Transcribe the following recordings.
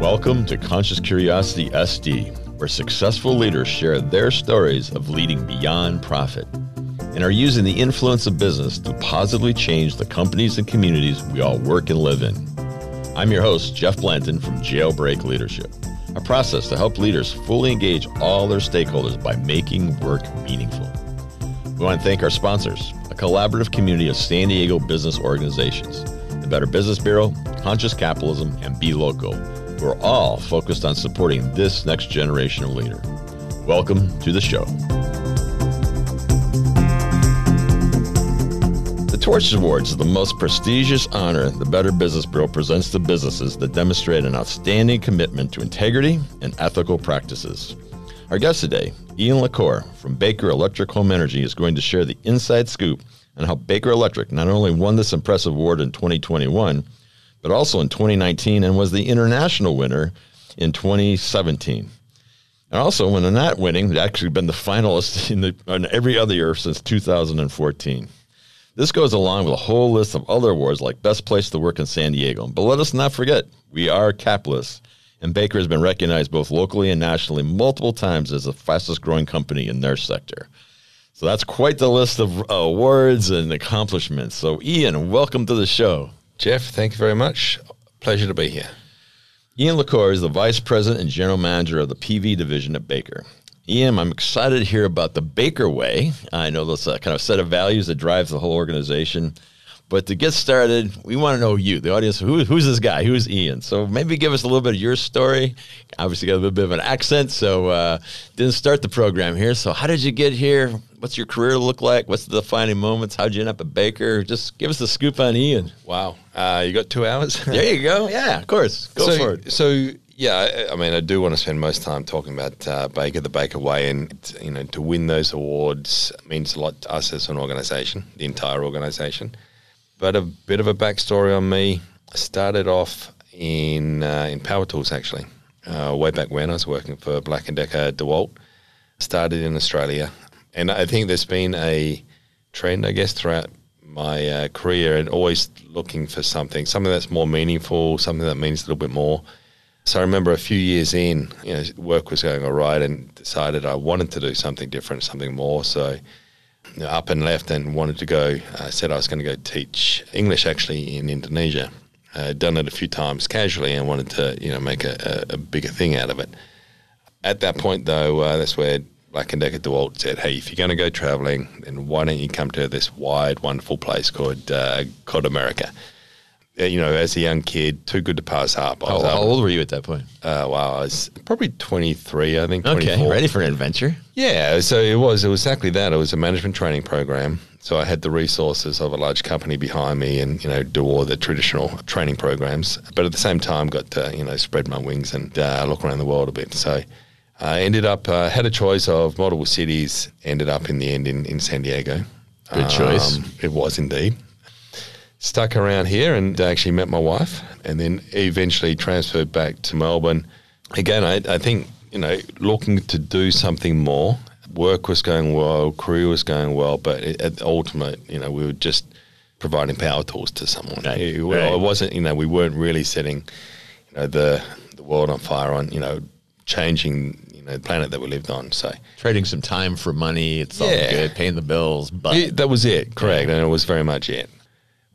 Welcome to Conscious Curiosity SD, where successful leaders share their stories of leading beyond profit and are using the influence of business to positively change the companies and communities we all work and live in. I'm your host, Jeff Blanton from Jailbreak Leadership, a process to help leaders fully engage all their stakeholders by making work meaningful. We want to thank our sponsors, a collaborative community of San Diego business organizations, the Better Business Bureau, Conscious Capitalism, and Be Local we're all focused on supporting this next generation of leader. Welcome to the show. The Torch Awards is the most prestigious honor the Better Business Bureau presents to businesses that demonstrate an outstanding commitment to integrity and ethical practices. Our guest today, Ian LaCour from Baker Electric Home Energy, is going to share the inside scoop on how Baker Electric not only won this impressive award in 2021, but also in 2019 and was the international winner in 2017. And also, when they're not winning, they've actually been the finalist in, the, in every other year since 2014. This goes along with a whole list of other awards like Best Place to Work in San Diego. But let us not forget, we are capitalists, and Baker has been recognized both locally and nationally multiple times as the fastest growing company in their sector. So that's quite the list of uh, awards and accomplishments. So, Ian, welcome to the show. Jeff, thank you very much. Pleasure to be here. Ian LaCour is the Vice President and General Manager of the PV Division at Baker. Ian, I'm excited to hear about the Baker Way. I know that's a kind of set of values that drives the whole organization. But to get started, we want to know you, the audience. Who, who's this guy? Who's Ian? So maybe give us a little bit of your story. Obviously, got a little bit of an accent, so uh, didn't start the program here. So how did you get here? what's your career look like? What's the defining moments? How'd you end up at Baker? Just give us a scoop on Ian. Wow. Uh, you got two hours? there you go. Yeah, of course. Go so, for it. So, yeah, I mean, I do want to spend most time talking about uh, Baker, the Baker Way, and you know, to win those awards means a lot to us as an organisation, the entire organisation. But a bit of a backstory on me. I started off in uh, in power tools actually, uh, way back when I was working for Black and Decker DeWalt. Started in Australia, and I think there's been a trend, I guess, throughout my uh, career and always looking for something, something that's more meaningful, something that means a little bit more. So I remember a few years in, you know, work was going all right and decided I wanted to do something different, something more. So up and left and wanted to go. I said I was going to go teach English actually in Indonesia. I'd done it a few times casually and wanted to, you know, make a, a, a bigger thing out of it. At that point, though, uh, that's where Black and Decker DeWalt said, "Hey, if you're going to go traveling, then why don't you come to this wide, wonderful place called uh, called America?" Uh, you know, as a young kid, too good to pass up. How, how, old were you at that point? Uh, wow, I was probably 23, I think. Okay, 24. ready for an adventure? Yeah, so it was. It was exactly that. It was a management training program. So I had the resources of a large company behind me, and you know, do all the traditional training programs. But at the same time, got to you know spread my wings and uh, look around the world a bit. So I ended up uh, had a choice of multiple cities. Ended up in the end in, in San Diego. Good choice. Um, it was indeed. Stuck around here and actually met my wife, and then eventually transferred back to Melbourne. Again, I, I think you know looking to do something more. Work was going well, career was going well, but it, at the ultimate, you know, we were just providing power tools to someone. Right. It, right. it wasn't, you know, we weren't really setting, you know, the the world on fire on, you know, changing you know, the planet that we lived on. So trading some time for money, it's yeah. all good, paying the bills. But it, that was it, correct, yeah. and it was very much it.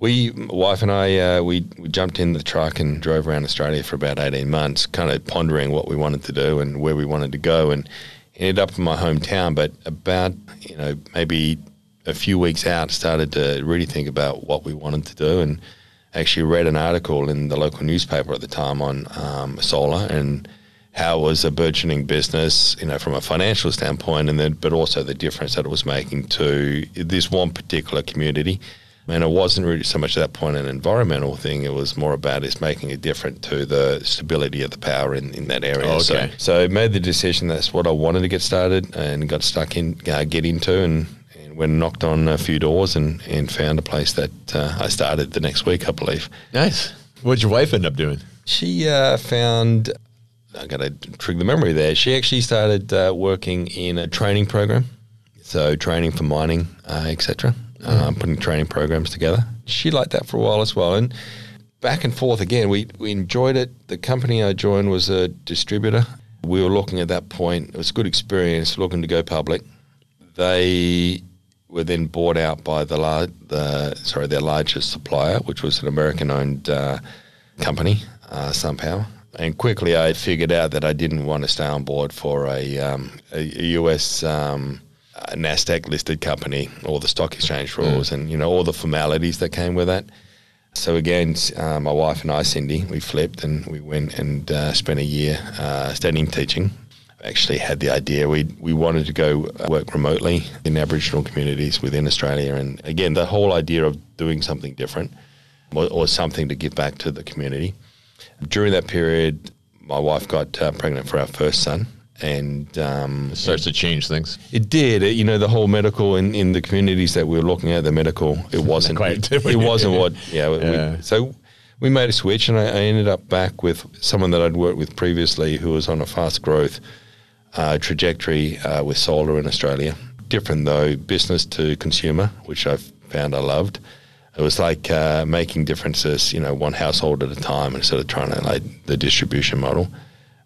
We, wife and I, uh, we, we jumped in the truck and drove around Australia for about eighteen months, kind of pondering what we wanted to do and where we wanted to go, and ended up in my hometown. But about you know maybe a few weeks out, started to really think about what we wanted to do, and actually read an article in the local newspaper at the time on um, solar and how it was a burgeoning business, you know, from a financial standpoint, and then but also the difference that it was making to this one particular community. And it wasn't really so much at that point an environmental thing; it was more about it's making a difference to the stability of the power in, in that area. Oh, okay. So, so I made the decision that's what I wanted to get started and got stuck in, uh, get into, and, and went and knocked on a few doors and, and found a place that uh, I started the next week, I believe. Nice. What'd your wife end up doing? She uh, found I got to trigger the memory there. She actually started uh, working in a training program. So training for mining, uh, etc. Um, putting training programs together. She liked that for a while as well, and back and forth again. We we enjoyed it. The company I joined was a distributor. We were looking at that point. It was a good experience looking to go public. They were then bought out by the lar- the sorry their largest supplier, which was an American-owned uh, company, uh. And quickly, I figured out that I didn't want to stay on board for a, um, a US um, a Nasdaq listed company, all the stock exchange rules, and you know all the formalities that came with that. So again, uh, my wife and I, Cindy, we flipped and we went and uh, spent a year uh, studying teaching. Actually, had the idea we we wanted to go work remotely in Aboriginal communities within Australia, and again, the whole idea of doing something different or, was something to give back to the community. During that period, my wife got uh, pregnant for our first son, and um, It starts to change things. it did. It, you know, the whole medical in, in the communities that we were looking at, the medical, it wasn't quite- it, it wasn't what. Yeah, we- so we made a switch, and I, I ended up back with someone that I'd worked with previously, who was on a fast growth uh, trajectory uh, with solar in Australia. Different though, business to consumer, which I found I loved. It was like uh, making differences, you know, one household at a time instead of trying to like the distribution model.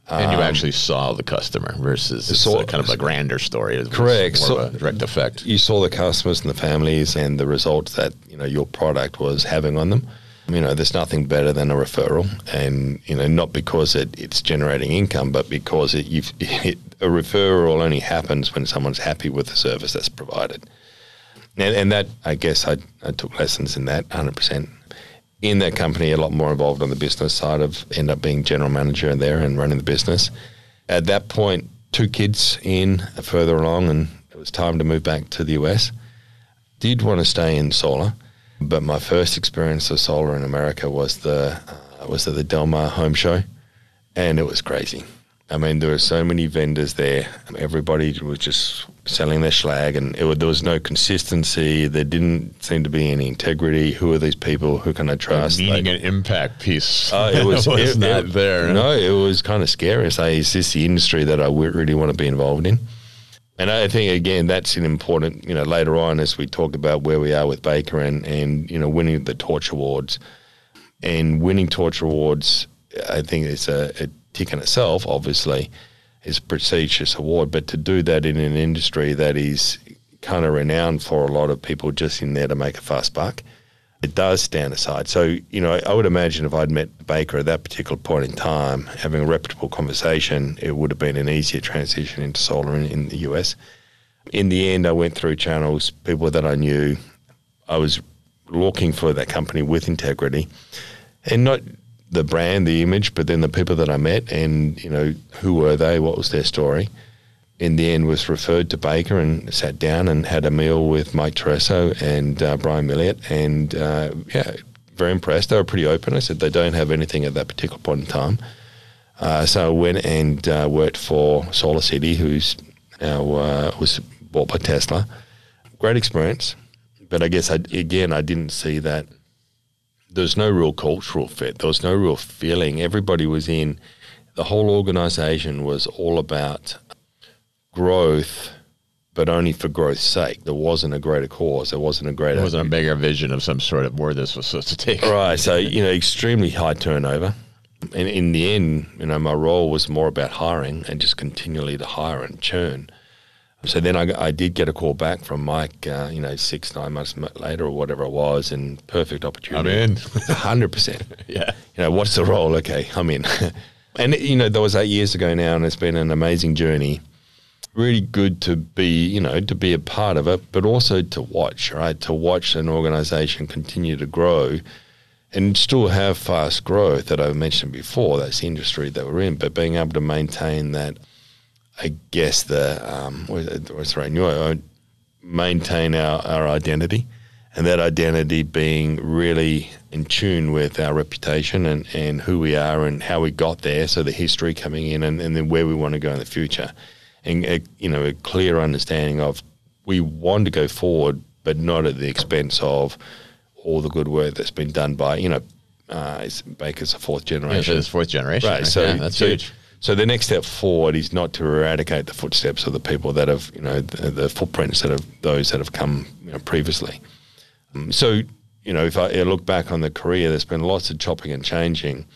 And you um, actually saw the customer versus it's saw- kind of a grander story. Correct. More So- direct effect. you saw the customers and the families and the results that you know your product was having on them. You know, there's nothing better than a referral, and you know, not because it, it's generating income, but because it, you've, it, a referral only happens when someone's happy with the service that's provided. And, and that, I guess, I, I took lessons in that 100%. In that company, a lot more involved on the business side of end up being general manager there and running the business. At that point, two kids in further along, and it was time to move back to the US. Did want to stay in solar, but my first experience of solar in America was the uh, was at the Del Mar Home Show, and it was crazy. I mean, there were so many vendors there. Everybody was just selling their schlag, and it, wa- there was no consistency. There didn't seem to be any integrity. Who are these people? Who can I trust? Meaning Like- and impact piece. uh, it was, it- not it- there. No, it was kind of scary. Say, is this the industry that I really want to be involved in? And I think again that's an important, you know, later on as we talk about where we are with Baker and and you know winning the Torch Awards, and winning Torch Awards, I think it's a, a tick in itself. Obviously, is a prestigious award, but to do that in an industry that is kind of renowned for a lot of people just in there to make a fast buck, it does stand aside. So, you know, I would imagine if I'd met Baker at that particular point in time, having a reputable conversation, it would have been an easier transition into solar in, in the US. In the end, I went through channels, people that I knew. I was looking for that company with integrity and not the brand, the image, but then the people that I met and, you know, who were they? What was their story? in the end was referred to Baker and sat down and had a meal with Mike Tereso and uh, Brian Milliot and uh, yeah, very impressed. They were pretty open. I said they don't have anything at that particular point in time. Uh, so I went and uh, worked for SolarCity, who's now uh, was bought by Tesla. Great experience, but I guess I, again I didn't see that. There's no real cultural fit. There was no real feeling. Everybody was in. The whole organization was all about growth, but only for growth's sake. There wasn't a greater cause. There wasn't a greater. There wasn't a bigger vision of some sort of where this was supposed to take. Right. So, you know, extremely high turnover. And in the end, you know, my role was more about hiring and just continually to hire and churn. So then I, I did get a call back from Mike, uh, you know, six, nine months later or whatever it was, and perfect opportunity. I'm in. 100%. yeah. you know, what's the role? Okay, I'm in. and you know, that was eight years ago now, and it's been an amazing journey. Really good to be, you know, to be a part of it, but also to watch, right? To watch an organization continue to grow and still have fast growth that I've mentioned before. That's the industry that we're in, but being able to maintain that, I guess the um, what's what's the right? You know, maintain our, our identity and that identity being really in tune with our reputation and, and who we are and how we got there. So the history coming in and, and then where we want to go in the future. And, a, you know, a clear understanding of we want to go forward, but not at the expense of all the good work that's been done by, you know, uh, Baker's a fourth Yeah, generation. so it's fourth generation. Right. So, yeah, that's so, huge. So the next step forward is not to eradicate the footsteps of the people that have, you know, the, the footprints that have those that have come you know, previously. Um, so, you know, if I look back on the career, there's been lots of chopping and changing,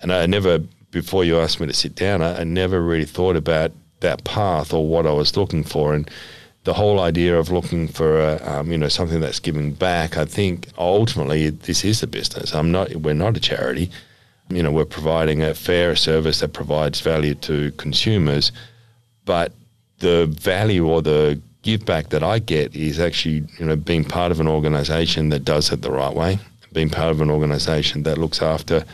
and I never, before you asked me to sit down, I, I never really thought about that path or what I was looking for, and the whole idea of looking for a, um, you know something that's giving back. I think ultimately this is a business. I'm not. We're not a charity you know, we're providing a fair service that provides value to consumers, but the value or the give back that I get is actually, you know, being part of an organization that does it the right way, being part of an organization that looks after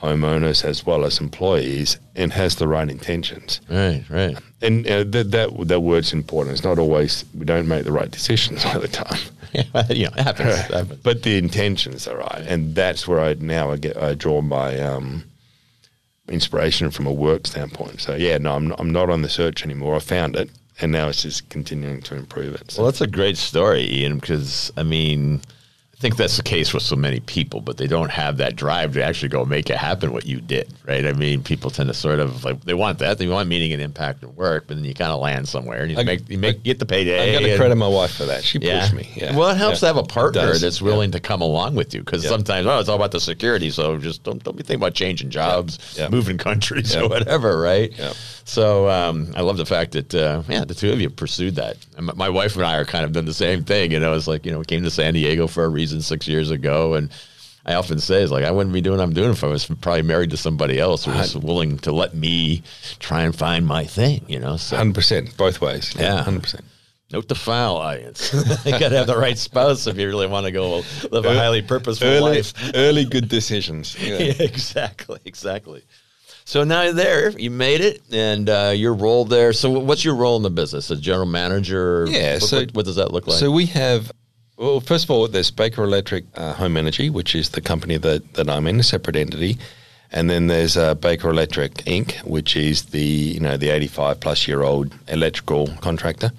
homeowners as well as employees and has the right intentions. Right, right. And uh, that, that that word's important. It's not always we don't make the right decisions all the time. you know, it happens, it happens. But the intentions are right, and that's where I now I get I draw my um, inspiration from a work standpoint. So yeah, no, I'm not, I'm not on the search anymore. I found it, and now it's just continuing to improve it. So. Well, that's a great story, Ian, because I mean think that's the case with so many people, but they don't have that drive to actually go make it happen what you did, right? I mean, people tend to sort of like they want that, they want meaning and impact and work, but then you kind of land somewhere and you I, make you make I, get the payday. I got to credit my wife for that. She yeah. pushed me. Yeah. Well, it helps yeah. to have a partner that's willing to come along with you because sometimes oh, it's all about the security, so just don't don't be thinking about changing jobs, moving countries or whatever, right? Yeah. So um, I love the fact that uh, yeah, the two of you pursued that. And my wife and I are kind of done the same thing. You know, it's like you know we came to San Diego for a reason six years ago. And I often say, it's like, I wouldn't be doing what I'm doing if I was probably married to somebody else who was willing to let me try and find my thing, you know? So, 100%, both ways. Yeah. 100%. Note to file, audience. you got to have the right spouse if you really want to go live a highly purposeful early, life. early good decisions. Yeah. yeah. exactly, exactly. So now you're there, you made it, and uh, your role there. So, what's your role in the business? A general manager? Yeah. What, so, what, what does that look like? So we have well, first of all, there's Baker Electric uh, Home Energy, which is the company that, that I'm in, a separate entity. And then there's uh, Baker Electric Inc., which is the you know the 85 plus year old electrical contractor.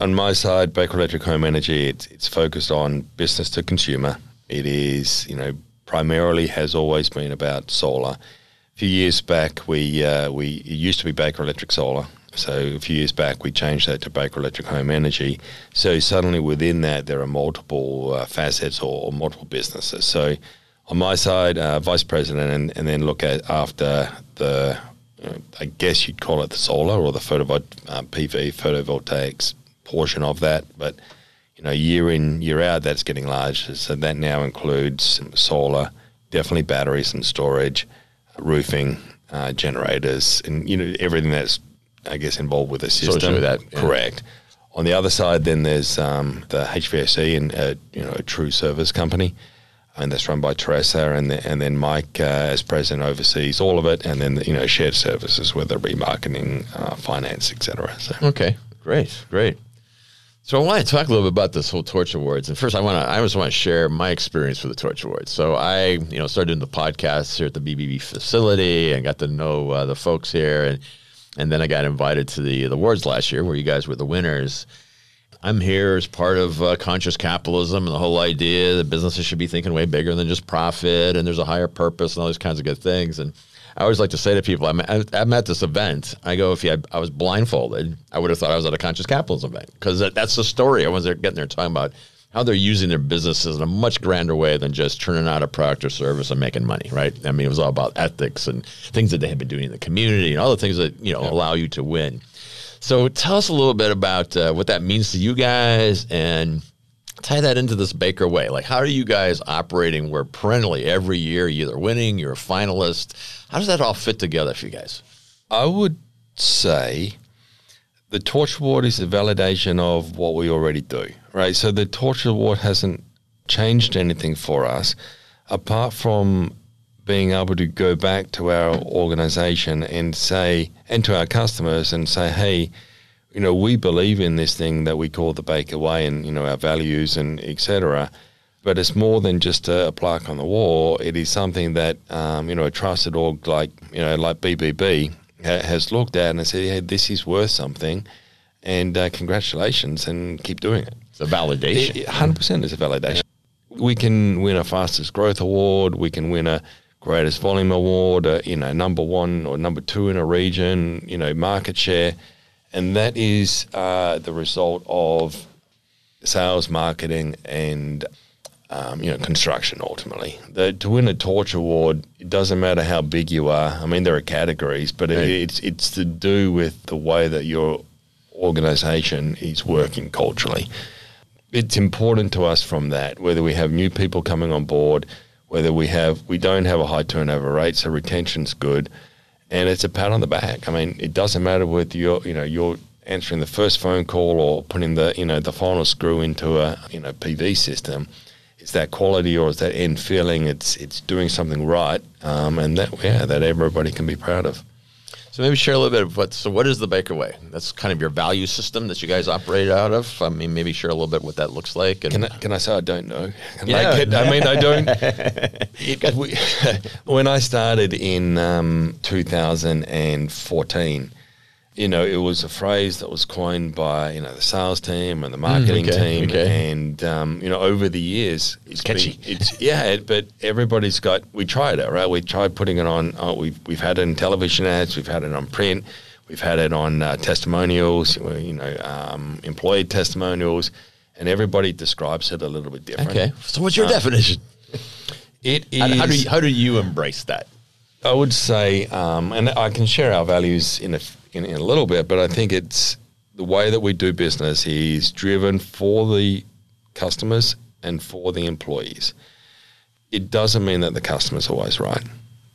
On my side, Baker Electric Home Energy, it's, it's focused on business to consumer. It is you know primarily has always been about solar. A few years back, we uh, we used to be Baker Electric Solar, so a few years back, we changed that to Baker Electric Home Energy. So suddenly within that, there are multiple uh, facets or, or, multiple businesses. So on my side, uh, vice president, and, and, then look at after the, you know, I guess you'd call it the solar or the photovol- uh, PV photovoltaics portion of that. But you know, year in year out, that's getting larger. So that now includes solar, definitely batteries and storage, roofing, uh, generators, and you know everything that's I guess, involved with the system. that, yeah. Correct. On the other side, then there's um, the HVAC and uh, you know a true service company, and that's run by Teresa, and the, and then Mike uh, as president oversees all of it, and then you know shared services, whether it be marketing, uh, finance, etc. So. Okay, great, great. So I want to talk a little bit about this whole Torch Awards. And first, I want to I just want to share my experience with the Torch Awards. So I, you know, started doing the podcast here at the BBB facility and got to know uh, the folks here and and then I got invited to the, the awards last year where you guys were the winners. I'm here as part of uh, conscious capitalism and the whole idea that businesses should be thinking way bigger than just profit and there's a higher purpose and all these kinds of good things. And I always like to say to people, I'm, I'm at this event. I go, if had, I was blindfolded, I would have thought I was at a conscious capitalism event because that, that's the story. I was there getting there talking about how they're using their businesses in a much grander way than just turning out a product or service and making money, right? I mean, it was all about ethics and things that they had been doing in the community and all the things that you know yeah. allow you to win. So, tell us a little bit about uh, what that means to you guys and tie that into this Baker way. Like, how are you guys operating where perennially every year you're either winning, you're a finalist? How does that all fit together for you guys? I would say the Torch Award is a validation of what we already do, right? So the Torch Award hasn't changed anything for us apart from being able to go back to our organization and say, and to our customers and say, hey, you know, we believe in this thing that we call the Baker Way and, you know, our values and etc. But it's more than just a, plaque on the wall. It is something that, um, you know, a trusted org like, you know, like BBB has looked at and said, "Hey, this is worth something," and uh, congratulations, and keep doing it. It's a validation. Hundred percent is a validation. Yeah. We can win a fastest growth award. We can win a greatest volume award, uh, you know, number one or number two in a region, you know, market share. And that is uh, the result of sales, marketing, and um, you know, construction ultimately. The, to win a Torch Award, it doesn't matter how big you are. I mean, there are categories, but it, it's it's to do with the way that your organisation is working culturally. It's important to us from that, whether we have new people coming on board, whether we have we don't have a high turnover rate, so retention's good, and it's a pat on the back. I mean, it doesn't matter whether you're you know you're answering the first phone call or putting the you know the final screw into a you know PV system it's that quality or it's that end feeling. It's it's doing something right, um, and that yeah, that everybody can be proud of. So maybe share a little bit of what. So what is the Baker Way? That's kind of your value system that you guys operate out of. I mean, maybe share a little bit what that looks like. And can I, can I say I don't know? Yeah. Like, I mean, I don't. It, we, when I started in um, 2014 you know, it was a phrase that was coined by you know the sales team and the marketing mm, okay, team, okay. and um, you know over the years, it's catchy. Been, it's yeah, it, but everybody's got. We tried it, right? We tried putting it on. Oh, we've we've had it in television ads, we've had it on print, we've had it on uh, testimonials, you know, um, employee testimonials, and everybody describes it a little bit different. Okay, so what's your uh, definition? It is. How, how, do you, how do you embrace that? I would say, um, and I can share our values in a in, in a little bit, but I think it's the way that we do business is driven for the customers and for the employees. It doesn't mean that the customer's always right.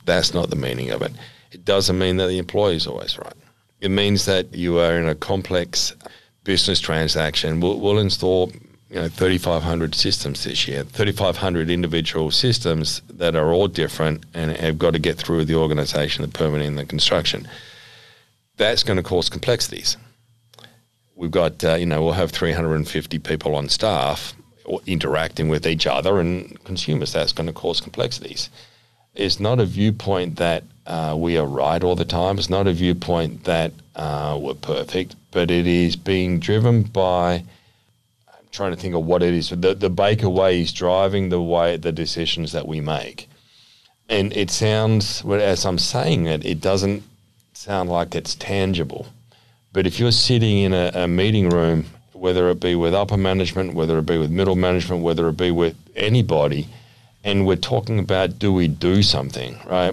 That's not the meaning of it. It doesn't mean that the employee's always right. It means that you are in a complex business transaction. We'll, we'll install you know 3,500 systems this year, 3,500 individual systems that are all different and have got to get through the organisation, the permitting, the construction that's going to cause complexities. We've got, uh, you know, we'll have 350 people on staff interacting with each other and consumers. That's going to cause complexities. It's not a viewpoint that uh, we are right all the time. It's not a viewpoint that uh, we're perfect, but it is being driven by. I'm trying to think of what it is. The, the Baker way is driving the way the decisions that we make, and it sounds. well, As I'm saying it, it doesn't sound like it's tangible. But if you're sitting in a, a, meeting room, whether it be with upper management, whether it be with middle management, whether it be with anybody, and we're talking about do we do something, right?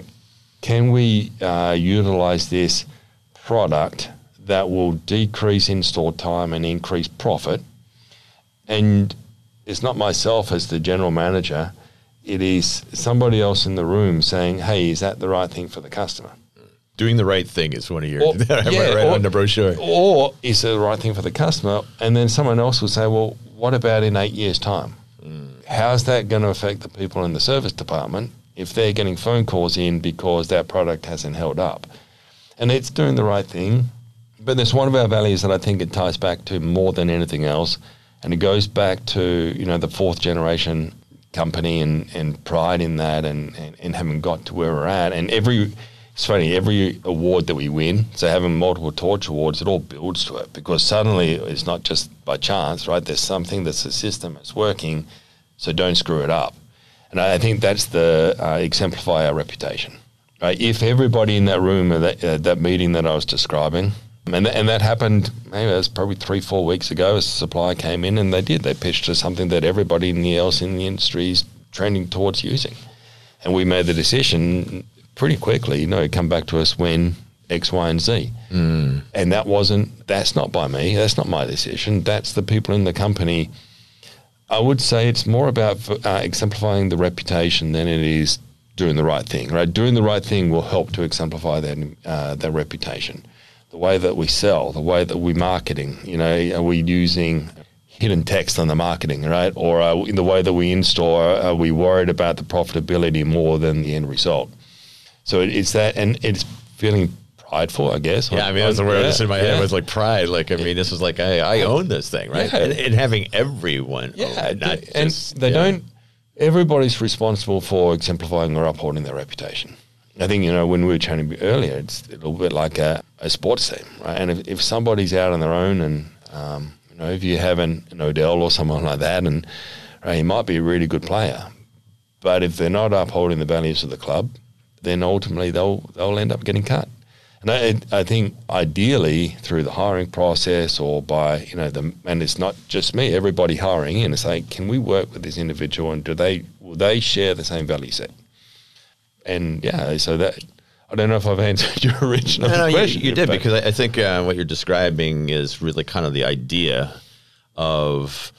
Can we uh, utilize this product that will decrease install time and increase profit? And it's not myself as the general manager, it is somebody else in the room saying, hey, is that the right thing for the customer? Doing the right thing is one of your or, yeah, right or, on the brochure. Or is it the right thing for the customer? And then someone else will say, well, what about in eight years' time? Mm. How's that going to affect the people in the service department if they're getting phone calls in because that product hasn't held up? And it's doing the right thing. But there's one of our values that I think it ties back to more than anything else. And it goes back to, you know, the fourth generation company and, and pride in that and, and, and having got to where we're at. And every it's funny, every award that we win, so having multiple torch awards, it all builds to it because suddenly it's not just by chance, right? There's something that's a system that's working, so don't screw it up. And I think that's the uh, exemplify our reputation. Right? If everybody in that room, uh, that, uh, that meeting that I was describing, and, th- and that happened, maybe it was probably three, four weeks ago, a supplier came in and they did. They pitched us something that everybody else in the industry is trending towards using. And we made the decision pretty quickly, you know, come back to us when X, Y, and Z. Mm. And that wasn't, that's not by me. That's not my decision. That's the people in the company. I would say it's more about uh, exemplifying the reputation than it is doing the right thing, right? Doing the right thing will help to exemplify that, uh, that reputation. The way that we sell, the way that we're marketing, you know, are we using hidden text on the marketing, right? Or uh, in the way that we install, are we worried about the profitability more than the end result? So it's that, and it's feeling prideful, I guess. Yeah, I mean, that's the word that's in my head was like pride. Like, I mean, this is like I, I own this thing, right? Yeah. And, and, having everyone, yeah, not and just, they yeah. don't. Everybody's responsible for exemplifying or upholding their reputation. I think you know when we were chatting earlier, it's a little bit like a, a sports team, right? And if, if somebody's out on their own, and um, you know, if you have an, an Odell or someone like that, and right, he might be a really good player, but if they're not upholding the values of the club, then ultimately they'll they'll end up getting cut. And I, I think ideally through the hiring process or by you know the and it's not just me, everybody hiring in, it's like can we work with this individual and do they will they share the same value set? And yeah, so that I don't know if I've answered your original No, no, you, question. you did because I, I think uh, what you're describing is really kind of the idea of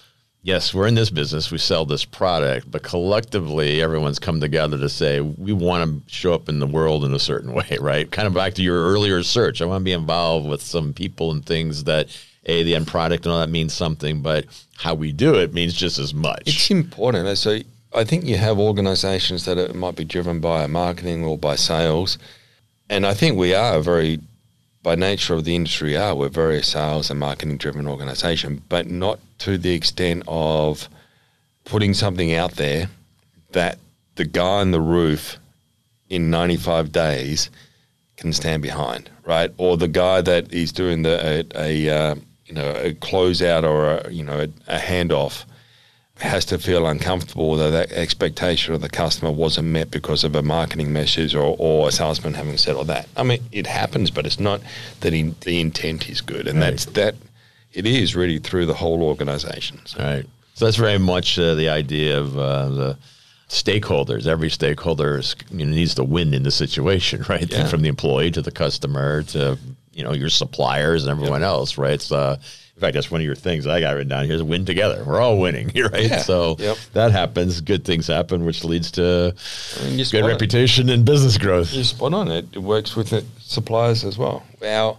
yes, we're in this business, we sell this product, but collectively, everyone's come together to say we want to show up in the world in a certain way, right? Kind of back to your earlier search. I want to be involved with some people and things that a the end product and all that means something, but how we do it means just as much. It's important. So I think you have organisations that it might be driven by marketing or by sales, and I think we are a very, by nature of the industry, are we're very sales and marketing driven organisation, but not to the extent of putting something out there that the guy on the roof in 95 days can stand behind, right? Or the guy that is doing the a, a uh, you know a closeout or a, you know a, a handoff has to feel uncomfortable that that expectation of the customer wasn't met because of a marketing message or, or a salesman having said all that. I mean, it happens, but it's not that in, the intent is good, and Right. that's that. It is really through the whole organisation. So, right. So that's very much uh, the idea of uh, the stakeholders. Every stakeholder is, you know, needs to win in the situation, right? Yeah. From the employee to the customer to you know your suppliers and everyone else, right? Uh, in fact, that's one of your things I got written down here is win together. We're all winning, right? Yeah. So Yep. that happens. Good things happen, which leads to I mean, good reputation and business growth. You're spot on. It, it works with suppliers as well. Our,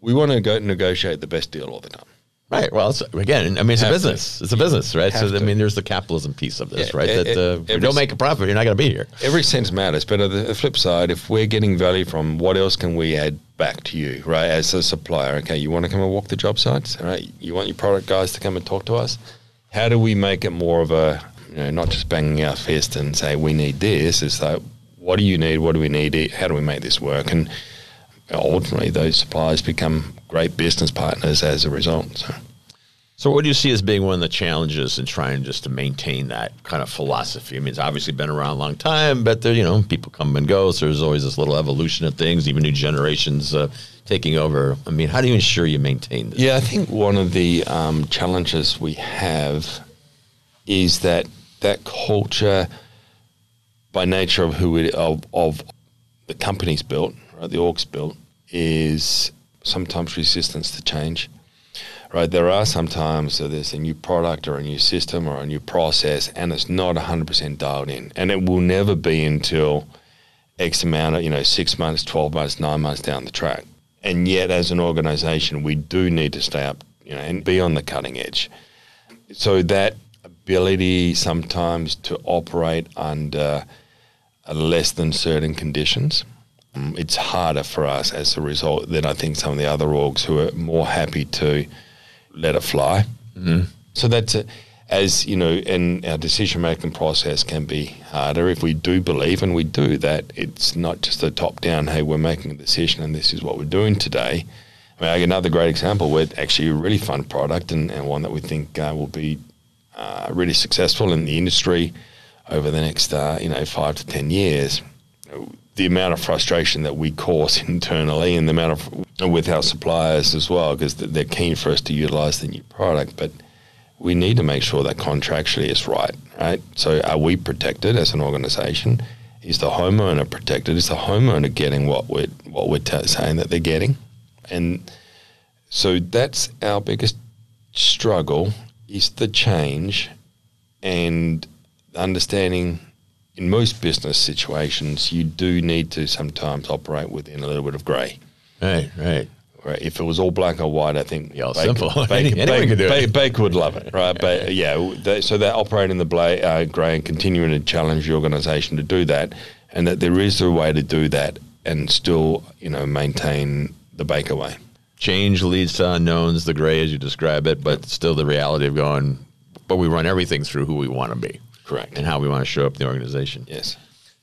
we want to go negotiate the best deal all the time. Right. Well, it's, again, I mean, it's a Have to. business. It's a business, right? So, I mean, there's the capitalism piece of this, Yeah, right? e- That uh, if you every don't make a profit, you're not going to be here. Every cent matters, but on the flip side, if we're getting value from what else can we add back to you, right? As a supplier, okay, you want to come and walk the job sites, all right? You want your product guys to come and talk to us. How do we make it more of a, you know, not just banging our fist and say we need this? It's like, what do you need? What do we need? How do we make this work? And ultimately, those suppliers become great business partners as a result. So. So, what do you see as being one of the challenges in trying just to maintain that kind of philosophy? I mean, it's obviously been around a long time, but there, you know, people come and go. So there's always this little evolution of things, even new generations uh, taking over. I mean, how do you ensure you maintain this? Yeah, I think one of the um, challenges we have is that that culture, by nature of who it of, of the company's built, right, the org's built, is sometimes resistance to change. Right, there are sometimes so there's a new product or a new system or a new process, and it's not 100% dialed in, and it will never be until X amount of, you know, six months, 12 months, nine months down the track. And yet, as an organization, we do need to stay up, you know, and be on the cutting edge. So that ability sometimes to operate under less than certain conditions, it's harder for us as a result than I think some of the other orgs who are more happy to let it fly. So that's a, as you know, and our decision making process can be harder if we do believe, and we do that it's not just a top down. Hey, we're making a decision, and this is what we're doing today. I mean, another great example with actually a really fun product and, and one that we think uh, will be uh, really successful in the industry over the next uh, you know five to ten years. The amount of frustration that we cause internally, and the amount of with our suppliers as well, because they're keen for us to utilize the new product, but we need to make sure that contractually is right, right? So are we protected as an organisation? Is the homeowner protected? Is the homeowner getting what we're what we're t- saying that they're getting? And so that's our biggest struggle is the change and understanding in most business situations you do need to sometimes operate within a little bit of grey. Right, right. Right. If it was all black or white, I think Yeah, Baker, simple. Baker, Any- Baker, do it. Baker, Baker would love it, right? But yeah, they, so they operate in the bla- uh, grey and continuing to challenge the organisation to do that, and that there is a way to do that and still, you know, maintain the Baker way. Change leads to unknowns, the gray as you describe it, but still the reality of going, but we run everything through who we want to be Correct. and how we want to show up in the organization. yes.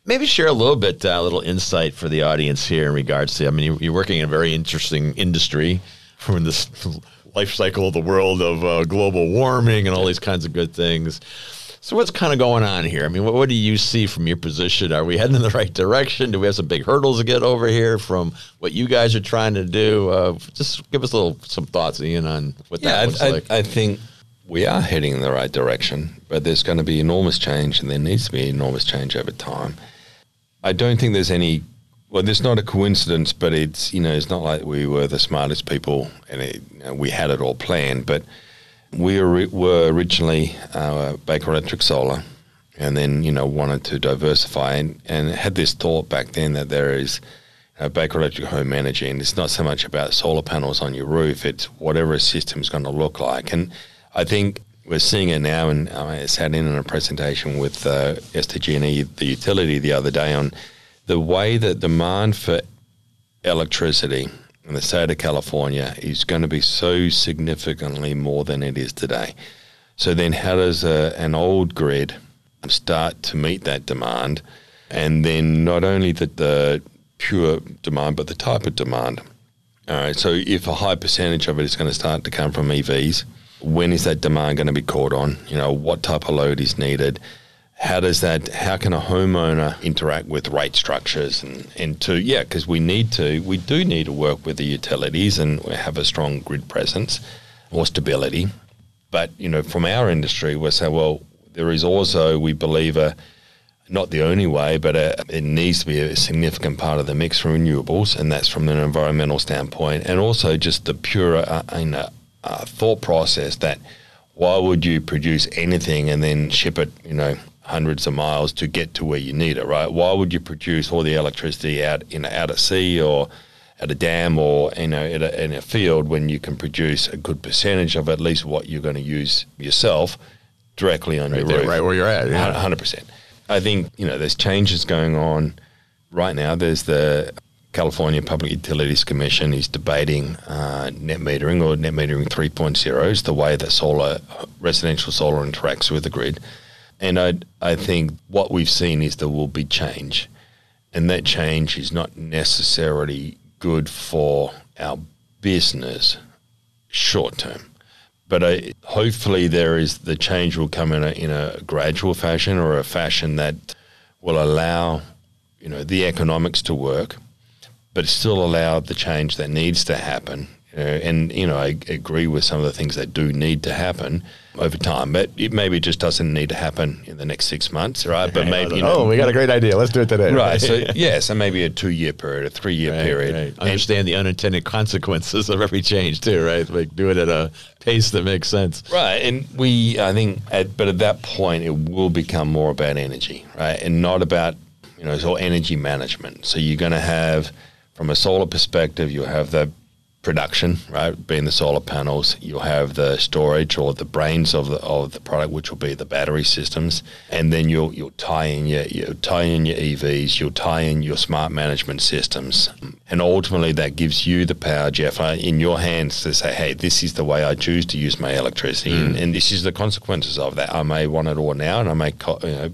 Maybe share a little bit, a little insight for the audience here in regards to. I mean, you're, you're working in a very interesting industry from this life cycle of the world of uh, global warming and all these kinds of good things. So what's kind of going on here? I mean, what, what, do you see from your position? Are we heading in the right direction? Do we have some big hurdles to get over here from what you guys are trying to do? Uh, just give us a little some thoughts, Ian, on what yeah, that looks I, like. I think we are heading in the right direction, but there's going to be enormous change, and there needs to be enormous change over time. I don't think there's any. Well, there's not a coincidence, but it's you know it's not like we were the smartest people and it, you know, we had it all planned, but we were originally uh, Baker Electric Solar, and then you know wanted to diversify and, and had this thought back then that there is uh, Baker Electric Home Energy, and it's not so much about solar panels on your roof; it's whatever a is going to look like. And I think we're seeing it now, and I sat in on a presentation with uh, SDG&E, the utility, the other day on the way that demand for electricity in the state of California is going to be so significantly more than it is today. So then, how does a, an old grid start to meet that demand? And then not only the, the pure demand, but the type of demand. All right. So if a high percentage of it is going to start to come from EVs, when is that demand going to be caught on? You know, what type of load is needed? how does that how can a homeowner interact with rate structures and and to yeah because we need to we do need to work with the utilities and have a strong grid presence or stability but you know from our industry we're saying well there is also we believe a not the only way, but a, it needs to be a significant part of the mix for renewables, and that's from an environmental standpoint, and also just the pure uh, uh, uh, thought process that why would you produce anything and then ship it, you know, hundreds of miles to get to where you need it, right? Why would you produce all the electricity out in out at sea or at a dam or you know in a, in a field when you can produce a good percentage of at least what you're going to use yourself directly on right your there, roof, right where you're at, hundred percent. I think you know there's changes going on right now. There's the California Public Utilities Commission is debating uh, net metering or net metering 3.0 is the way that solar residential solar interacts with the grid. And I, I think what we've seen is there will be change. And that change is not necessarily good for our business short term. But I, hopefully, there is the change will come in a, in a gradual fashion or a fashion that will allow you know the economics to work, but still allow the change that needs to happen. Uh, and you know, I agree with some of the things that do need to happen over time. But it maybe just doesn't need to happen in the next six months, right? But maybe you know, oh, we got a great idea. Let's do it today. Right. so yeah, so maybe a two-year period, a three-year right, period. Right. Understand and, the unintended consequences of every change too, right? Like do it at a pace that makes sense. Right. And we, I think, at, but at that point, it will become more about energy, right, and not about you know, it's all energy management. So you're going to have, from a solar perspective, you have the production, right? Being the solar panels, you'll have the storage or the brains of the of the product, which will be the battery systems, and then you'll you'll tie in your you tie in your EVs, you'll tie in your smart management systems, and ultimately that gives you the power, Jeff, uh, in your hands to say, hey, this is the way I choose to use my electricity, mm. and, and, this is the consequences of that. I may want it all now, and I may you know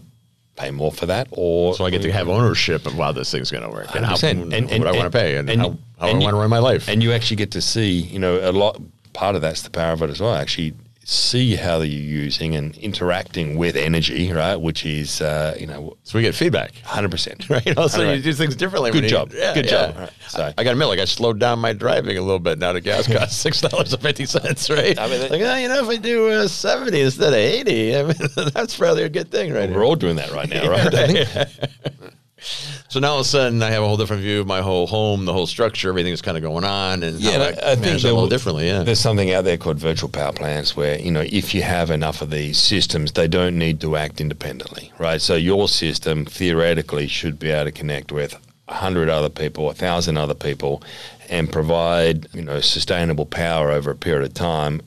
pay more for that, or so I get to have ownership of how this thing's going to work and how and, and, what I want to pay and, and how, how I want to run my life. And you actually get to see, you know, a lot. Part of that's the power of it as well. Actually, see how you're using and interacting with energy, right? Which is, uh, you know, so we get feedback, hundred percent, right? Also, you do things differently. Good job, you, yeah, good yeah. job. Right. So I, I got to admit, like I slowed down my driving a little bit now. The gas costs six dollars and fifty cents, right? I mean, like, oh, you know, if I do uh, seventy instead of eighty, I mean, that's probably a good thing, right? Well, we're all doing that right now, right? right. So now all of a sudden, I have a whole different view of my whole home, the whole structure, everything's kind of going on, and yeah, I, I think a little differently. Yeah, there's something out there called virtual power plants, where you know if you have enough of these systems, they don't need to act independently, right? So your system theoretically should be able to connect with a hundred other people, a thousand other people, and provide you know sustainable power over a period of time,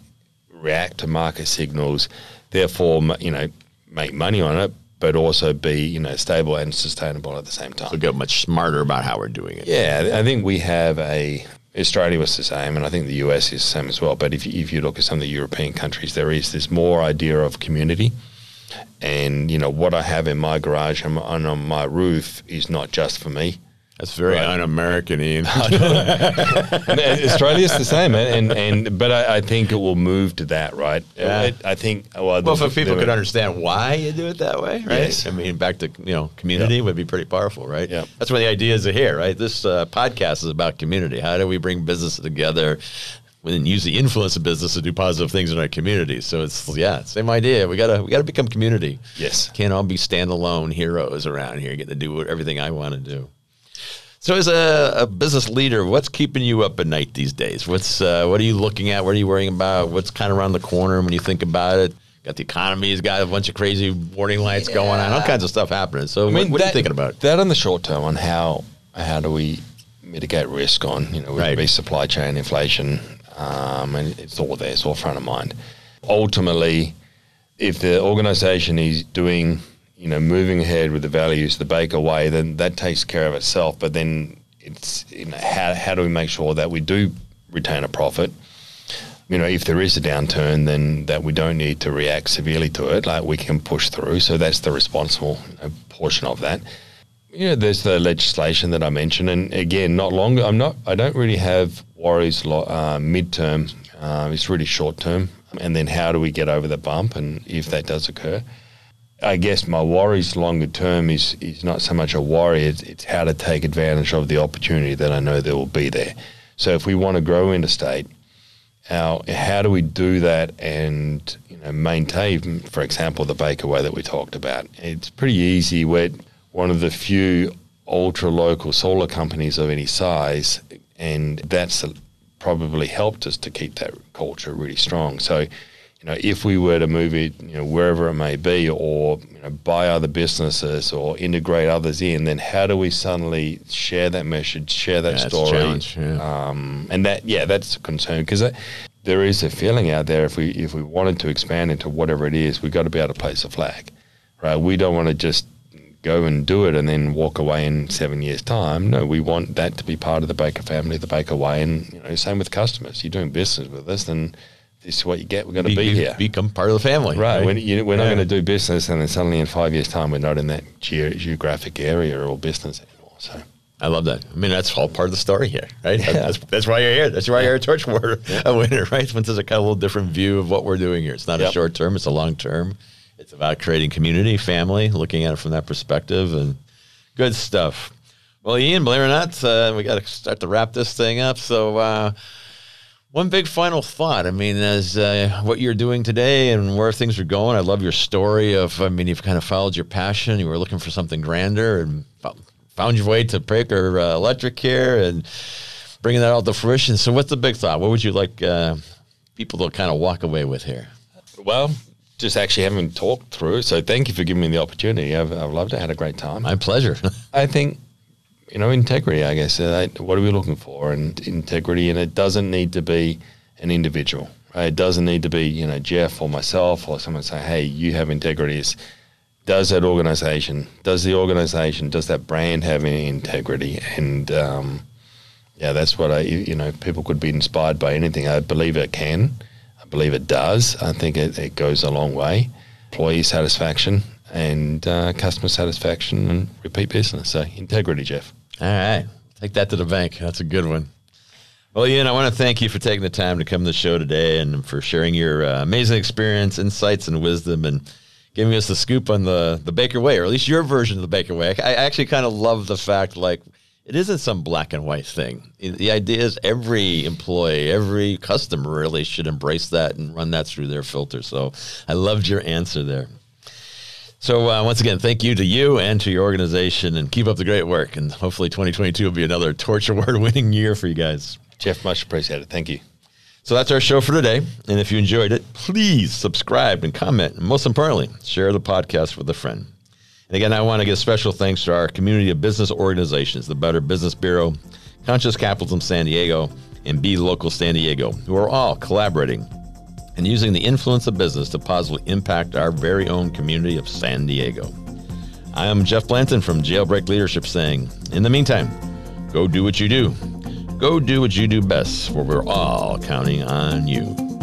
react to market signals, therefore you know make money on it, but also be you know stable and sustainable at the same time. So get much smarter about how we're doing it. Yeah, I think we have a Australia was the same, and I think the US is the same as well. But if you, if you look at some of the European countries, there is this more idea of community. And you know what I have in my garage and on my roof is not just for me. That's very Right. un-American, Ian. Australia's the same, and and, and but I, I think it will move to that, right? Yeah. It- I think. Well, well, if people could understand why you do it that way, right? Yes. I mean, back to you know, community would be pretty powerful, right? Yeah. That's where the ideas are here, right? This uh, podcast is about community. How do we bring business together? And use the influence of business to do positive things in our community. So it's yeah, same idea. We gotta we gotta become community. Yes. Can't all be standalone heroes around here, getting to do everything I want to do. So, as a, a business leader, what's keeping you up at night these days? What's uh, what are you looking at? What are you worrying about? What's kind of around the corner when you think about it? Got the economy's got a bunch of crazy warning lights going on, all kinds of stuff happening. So, I mean, what, what are you thinking about? That on the short term, on how how do we mitigate risk on you know Right. be supply chain inflation, um, and it's all there, it's all front of mind. Ultimately, if the organisation is doing you know moving ahead with the values the Baker way, then that takes care of itself. But then it's you know how how do we make sure that we do retain a profit? you know, if there is a downturn, then that we don't need to react severely to it. Like we can push through. So that's the responsible you know, portion of that. You know, there's the legislation that I mentioned, and again, not long. I'm not. I don't really have worries. Lo- uh, midterm, uh, it's really short term. And then how do we get over the bump? And if that does occur, I guess my worries longer term is is not so much a worry. It's, it's how to take advantage of the opportunity that I know there will be there. So if we want to grow interstate, how how do we do that and you know maintain, for example, the Baker Way that we talked about? It's pretty easy. We're one of the few ultra local solar companies of any size, and that's probably helped us to keep that culture really strong. So, you know, if we were to move it, you know, wherever it may be, or you know, buy other businesses or integrate others in, then how do we suddenly share that message, share that Yeah, story? yeah. Um, and that, yeah, that's a concern because there is a feeling out there. If we if we wanted to expand into whatever it is, we've got to be able to place a flag, right? We don't want to just go and do it and then walk away in seven years' time. No, we want that to be part of the Baker family, the Baker way, and you know, same with customers. You're doing business with us, then this is what you get. We're going to be, here. Become part of the family, Right, When you, we're not going to do business, and then suddenly in five years' time, we're not in that ge- geographic area or business anymore. So, I love that. I mean, that's all part of the story here, right? That's, that's why you're here. That's why you're a Torch Award, a winner, right? When there's a kind of little different view of what we're doing here. It's not a short term; it's a long term. It's about creating community, family, looking at it from that perspective, and good stuff. Well, Ian, believe it or not, uh, we got to start to wrap this thing up. So, uh, one big final thought. I mean, as uh, what you're doing today and where things are going, I love your story of. I mean, you've kind of followed your passion. You were looking for something grander and found your way to Baker uh, Electric here and bringing that all to fruition. So, what's the big thought? What would you like uh, people to kind of walk away with here? well, just actually having talked through. So, thank you for giving me the opportunity. I've, I've loved it. Had a great time. My pleasure. I think, you know, integrity, I guess. Uh, what are we looking for? And integrity, and it doesn't need to be an individual. Right? It doesn't need to be, you know, Jeff or myself or someone say, hey, you have integrity. It's, does that organization, does the organization, does that brand have any integrity? And, um, yeah, that's what I, you know, people could be inspired by anything. I believe it can. I believe it does. I think it, it goes a long way. Employee satisfaction and uh, customer satisfaction and repeat business. So integrity, Jeff. All right. Take that to the bank. That's a good one. Well, Ian, I want to thank you for taking the time to come to the show today and for sharing your uh, amazing experience, insights, and wisdom and giving us the scoop on the, the Baker Way, or at least your version of the Baker Way. I, I actually kind of love the fact, like, it isn't some black and white thing. The idea is every employee, every customer really should embrace that and run that through their filter. So I loved your answer there. So uh, once again, thank you to you and to your organization, and keep up the great work. And hopefully, 2022 will be another Torch Award winning year for you guys. Jeff, much appreciated. Thank you. So that's our show for today. And if you enjoyed it, please subscribe and comment. And most importantly, share the podcast with a friend. And again, I want to give special thanks to our community of business organizations, the Better Business Bureau, Conscious Capitalism San Diego, and Be Local San Diego, who are all collaborating and using the influence of business to positively impact our very own community of San Diego. I am Jeff Blanton from Jailbreak Leadership saying, in the meantime, go do what you do. Go do what you do best, for we're all counting on you.